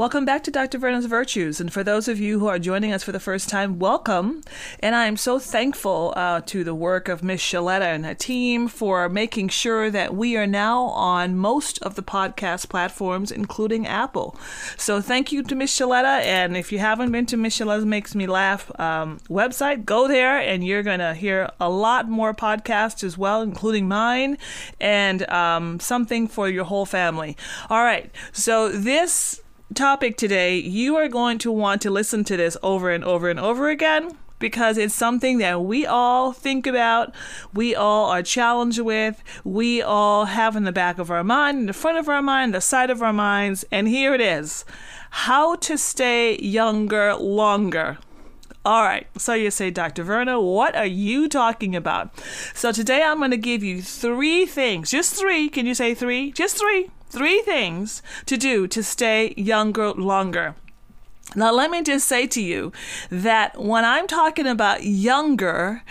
Welcome back to Dr. Verna's Virtues. And for those of you who are joining us for the first time, welcome. And I am so thankful uh, to the work of Miss Shaletta and her team for making sure that we are now on most of the podcast platforms, including Apple. So thank you to Miss Shaletta. And if you haven't been to Miss Shaletta's Makes Me Laugh um, website, go there and you're going to hear a lot more podcasts as well, including mine and um, something for your whole family. All right. So this topic today, you are going to want to listen to this over and over and over again because it's something that we all think about, we all are challenged with, we all have in the back of our mind, in the front of our mind, the side of our minds, and here it is how to stay younger longer. All right, so you say, Dr. Verna, what are you talking about? So today I'm going to give you three things, just three. Can you say three? Just three three things to do to stay younger longer. Now, let me just say to you that when I'm talking about younger,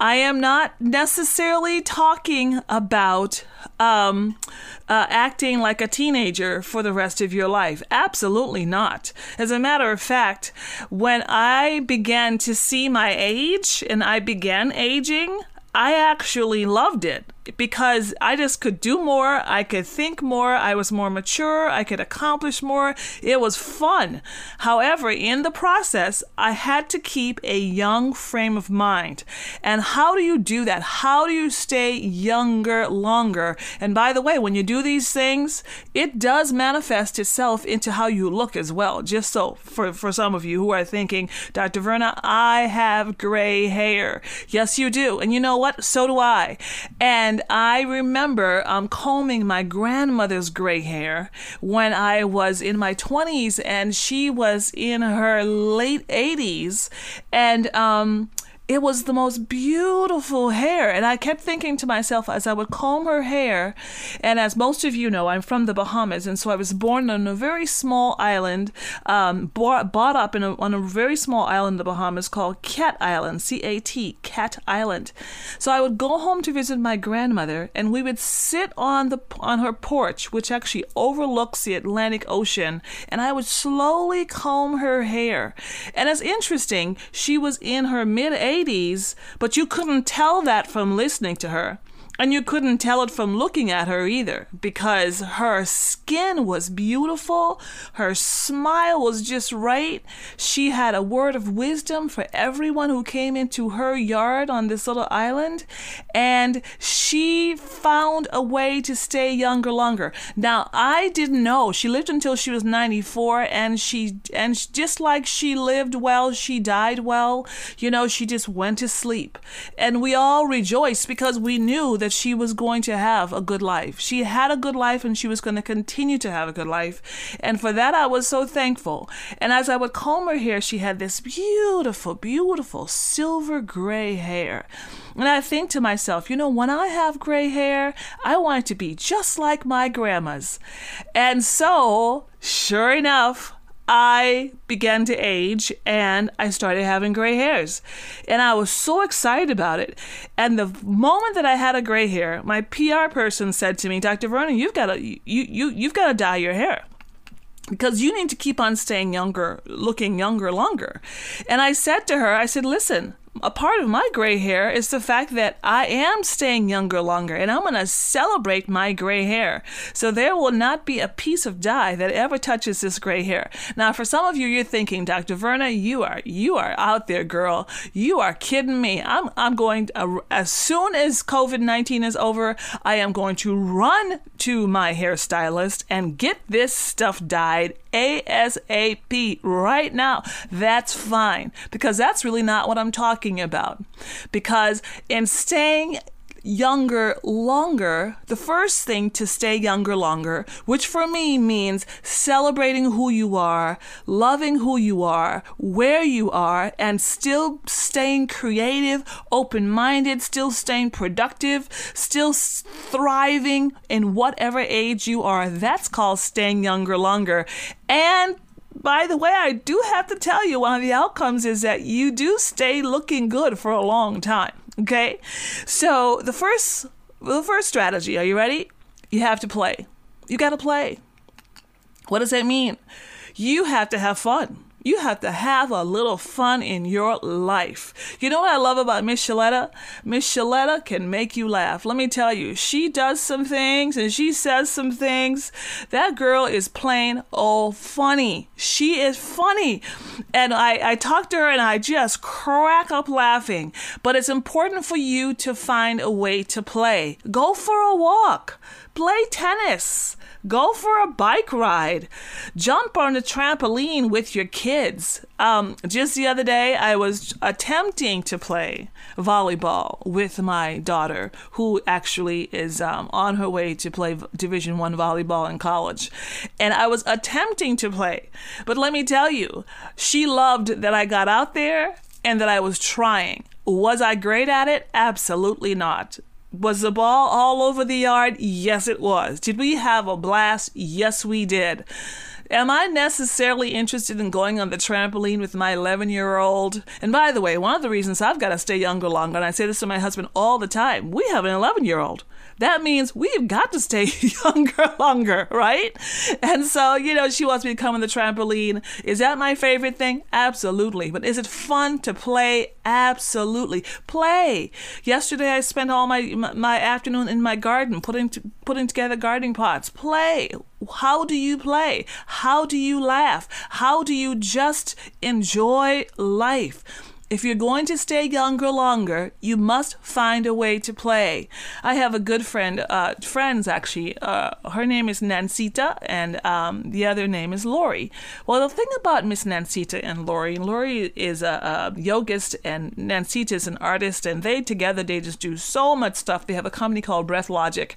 I am not necessarily talking about um, uh, acting like a teenager for the rest of your life. Absolutely not. As a matter of fact, when I began to see my age and I began aging, I actually loved it because I just could do more, I could think more, I was more mature, I could accomplish more. It was fun. However, in the process, I had to keep a young frame of mind. And how do you do that? How do you stay younger longer? And by the way, when you do these things, it does manifest itself into how you look as well. Just so for, for some of you who are thinking, Dr. Verna, I have gray hair. Yes, you do. And you know what? So do I. And and I remember um, combing my grandmother's gray hair when I was in my 20s and she was in her late 80s. And um, it was the most beautiful hair. And I kept thinking to myself as I would comb her hair, and as most of you know, I'm from the Bahamas, and so I was born on a very small island, um, bought, bought up in a, on a very small island in the Bahamas called Cat Island, C A T, Cat Island. So I would go home to visit my grandmother, and we would sit on the on her porch, which actually overlooks the Atlantic Ocean, and I would slowly comb her hair. And it's interesting, she was in her mid 80s 80s, but you couldn't tell that from listening to her. And you couldn't tell it from looking at her either because her skin was beautiful. Her smile was just right. She had a word of wisdom for everyone who came into her yard on this little island. And she found a way to stay younger longer. Now, I didn't know. She lived until she was 94 and she, and just like she lived well, she died well. You know, she just went to sleep. And we all rejoiced because we knew that that she was going to have a good life. She had a good life and she was going to continue to have a good life. And for that, I was so thankful. And as I would comb her hair, she had this beautiful, beautiful silver gray hair. And I think to myself, you know, when I have gray hair, I want it to be just like my grandma's. And so, sure enough, I began to age and I started having gray hairs. And I was so excited about it. And the moment that I had a gray hair, my PR person said to me, Dr. Verna, you've got to you, you you've got to dye your hair because you need to keep on staying younger, looking younger longer. And I said to her, I said, listen, a part of my gray hair is the fact that I am staying younger longer and I'm going to celebrate my gray hair. So there will not be a piece of dye that ever touches this gray hair. Now, for some of you, you're thinking, Dr. Verna, you are, you are out there, girl. You are kidding me. I'm, I'm going, as soon as COVID 19 is over, I am going to run to my hairstylist and get this stuff dyed ASAP right now. That's fine because that's really not what I'm talking about. Because in staying younger longer, the first thing to stay younger longer, which for me means celebrating who you are, loving who you are, where you are, and still staying creative, open minded, still staying productive, still thriving in whatever age you are. That's called staying younger longer. And by the way, I do have to tell you, one of the outcomes is that you do stay looking good for a long time. Okay, so the first the first strategy. Are you ready? You have to play. You got to play. What does that mean? You have to have fun. You have to have a little fun in your life. You know what I love about Miss Shaletta? Miss Shaletta can make you laugh. Let me tell you, she does some things and she says some things. That girl is plain old funny. She is funny. And I, I talk to her and I just crack up laughing. But it's important for you to find a way to play. Go for a walk. Play tennis. Go for a bike ride. Jump on a trampoline with your kids. Um, just the other day, I was attempting to play volleyball with my daughter, who actually is um, on her way to play Division One volleyball in college, and I was attempting to play. But let me tell you, she loved that I got out there and that I was trying. Was I great at it? Absolutely not. Was the ball all over the yard? Yes, it was. Did we have a blast? Yes, we did. Am I necessarily interested in going on the trampoline with my 11 year old? And by the way, one of the reasons I've got to stay younger longer, and I say this to my husband all the time, we have an 11 year old that means we've got to stay younger longer, right? And so, you know, she wants me to come on the trampoline. Is that my favorite thing? Absolutely. But is it fun to play? Absolutely. Play. Yesterday I spent all my my afternoon in my garden putting to, putting together gardening pots. Play. How do you play? How do you laugh? How do you just enjoy life? If you're going to stay younger longer, you must find a way to play. I have a good friend, uh, friends actually. Uh, her name is Nancita, and um, the other name is Lori. Well, the thing about Miss Nancita and Lori, Lori is a, a yogist, and Nancita is an artist, and they together they just do so much stuff. They have a company called Breath Logic.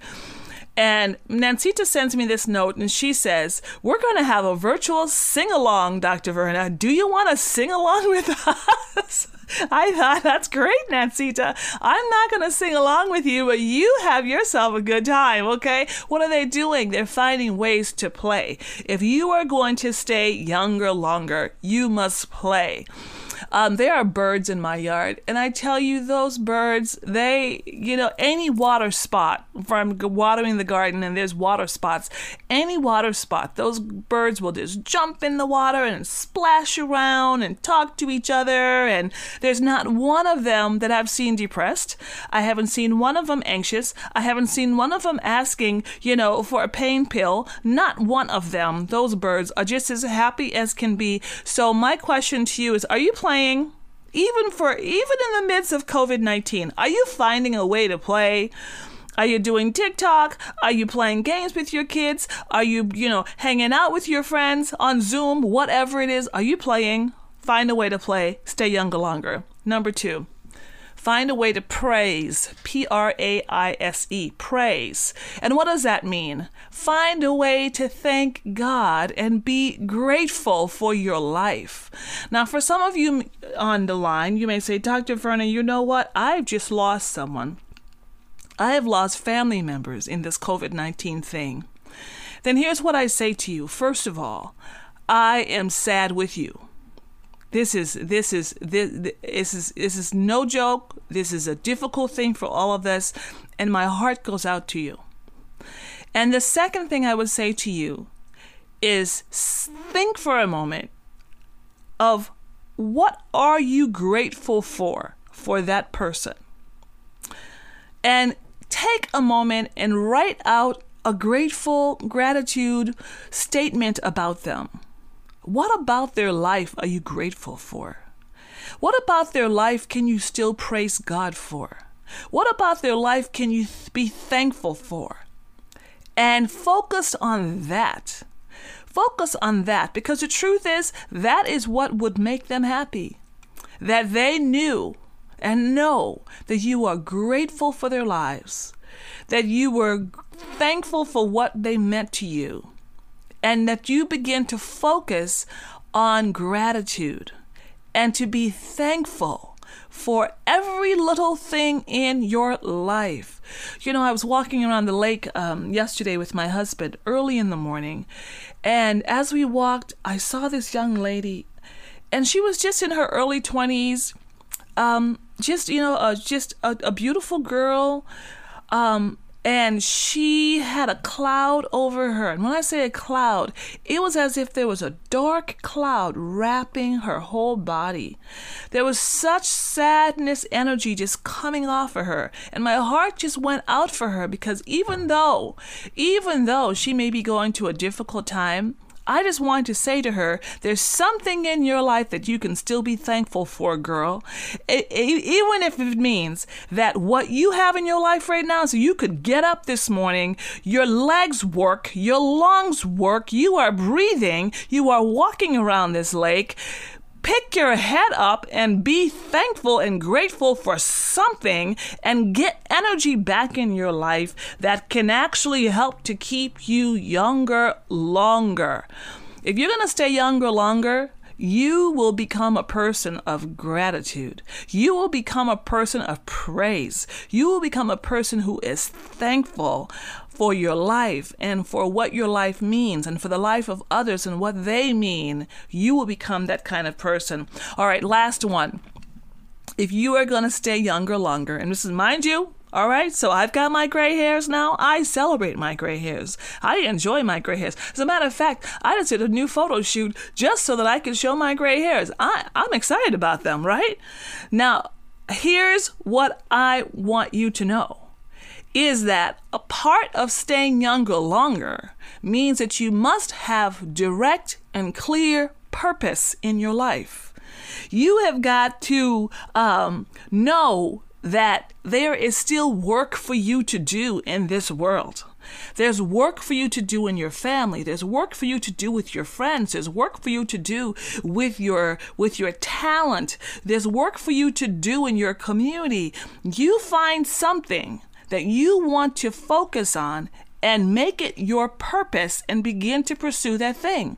And Nancita sends me this note and she says, We're going to have a virtual sing along, Dr. Verna. Do you want to sing along with us? I thought that's great, Nancita. I'm not going to sing along with you, but you have yourself a good time, okay? What are they doing? They're finding ways to play. If you are going to stay younger longer, you must play. Um, there are birds in my yard, and I tell you, those birds, they, you know, any water spot from watering the garden, and there's water spots, any water spot, those birds will just jump in the water and splash around and talk to each other. And there's not one of them that I've seen depressed. I haven't seen one of them anxious. I haven't seen one of them asking, you know, for a pain pill. Not one of them. Those birds are just as happy as can be. So my question to you is, are you playing? Even for even in the midst of COVID-19, are you finding a way to play? Are you doing TikTok? Are you playing games with your kids? Are you, you know, hanging out with your friends on Zoom? Whatever it is, are you playing? Find a way to play. Stay younger longer. Number 2. Find a way to praise. P R A I S E. Praise. And what does that mean? Find a way to thank God and be grateful for your life. Now, for some of you on the line, you may say, Dr. Verna, you know what? I've just lost someone. I have lost family members in this COVID 19 thing. Then here's what I say to you. First of all, I am sad with you. This is this is this, this is this is no joke. This is a difficult thing for all of us, and my heart goes out to you. And the second thing I would say to you is think for a moment of what are you grateful for for that person? And take a moment and write out a grateful gratitude statement about them. What about their life are you grateful for? What about their life can you still praise God for? What about their life can you be thankful for? And focus on that. Focus on that because the truth is, that is what would make them happy. That they knew and know that you are grateful for their lives, that you were thankful for what they meant to you, and that you begin to focus on gratitude and to be thankful for every little thing in your life. You know, I was walking around the lake um, yesterday with my husband early in the morning, and as we walked, I saw this young lady, and she was just in her early 20s. Um, just, you know, uh, just a, a beautiful girl. Um, and she had a cloud over her. And when I say a cloud, it was as if there was a dark cloud wrapping her whole body. There was such sadness energy just coming off of her. And my heart just went out for her because even though, even though she may be going to a difficult time, I just wanted to say to her, there's something in your life that you can still be thankful for, girl. It, it, even if it means that what you have in your life right now, so you could get up this morning, your legs work, your lungs work, you are breathing, you are walking around this lake pick your head up and be thankful and grateful for something and get energy back in your life that can actually help to keep you younger longer. If you're going to stay younger longer, you will become a person of gratitude. You will become a person of praise. You will become a person who is thankful for your life and for what your life means and for the life of others and what they mean. You will become that kind of person. All right, last one. If you are going to stay younger longer, and this is, mind you, all right, so I've got my gray hairs now. I celebrate my gray hairs. I enjoy my gray hairs. As a matter of fact, I just did a new photo shoot just so that I could show my gray hairs. I, I'm excited about them, right? Now, here's what I want you to know is that a part of staying younger longer means that you must have direct and clear purpose in your life. You have got to um, know that there is still work for you to do in this world. There's work for you to do in your family. There's work for you to do with your friends. There's work for you to do with your with your talent. There's work for you to do in your community. You find something that you want to focus on and make it your purpose and begin to pursue that thing.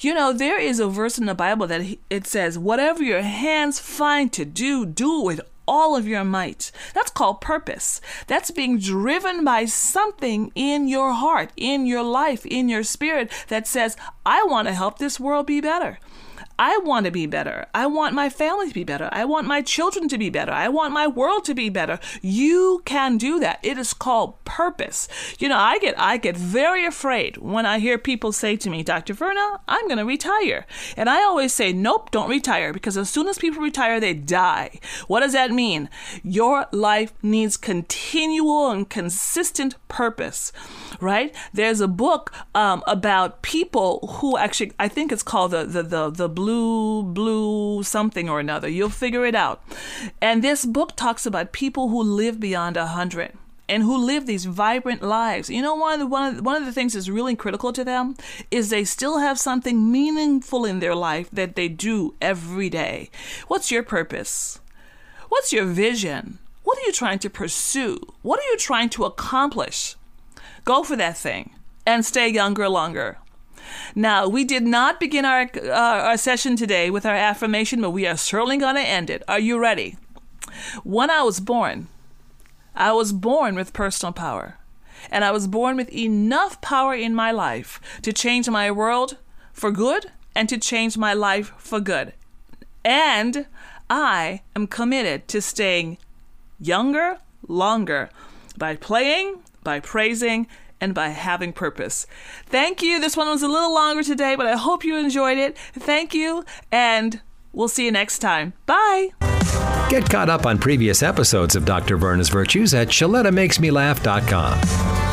You know, there is a verse in the Bible that it says, Whatever your hands find to do, do it with all of your might. That's called purpose. That's being driven by something in your heart, in your life, in your spirit that says, I want to help this world be better. I want to be better. I want my family to be better. I want my children to be better. I want my world to be better. You can do that. It is called purpose. You know, I get I get very afraid when I hear people say to me, "Dr. Verna, I'm going to retire." And I always say, "Nope, don't retire because as soon as people retire, they die." What does that mean? Your life needs continual and consistent purpose, right? There's a book um, about people who actually I think it's called the the the, the blue blue, blue something or another. You'll figure it out. And this book talks about people who live beyond a hundred and who live these vibrant lives. You know, one of the, one of the, one of the things that's really critical to them is they still have something meaningful in their life that they do every day. What's your purpose? What's your vision? What are you trying to pursue? What are you trying to accomplish? Go for that thing and stay younger longer. Now, we did not begin our, uh, our session today with our affirmation, but we are certainly going to end it. Are you ready? When I was born, I was born with personal power. And I was born with enough power in my life to change my world for good and to change my life for good. And I am committed to staying younger, longer by playing, by praising, and by having purpose. Thank you. This one was a little longer today, but I hope you enjoyed it. Thank you, and we'll see you next time. Bye. Get caught up on previous episodes of Dr. Verna's Virtues at ShalettaMakesMeLaugh.com.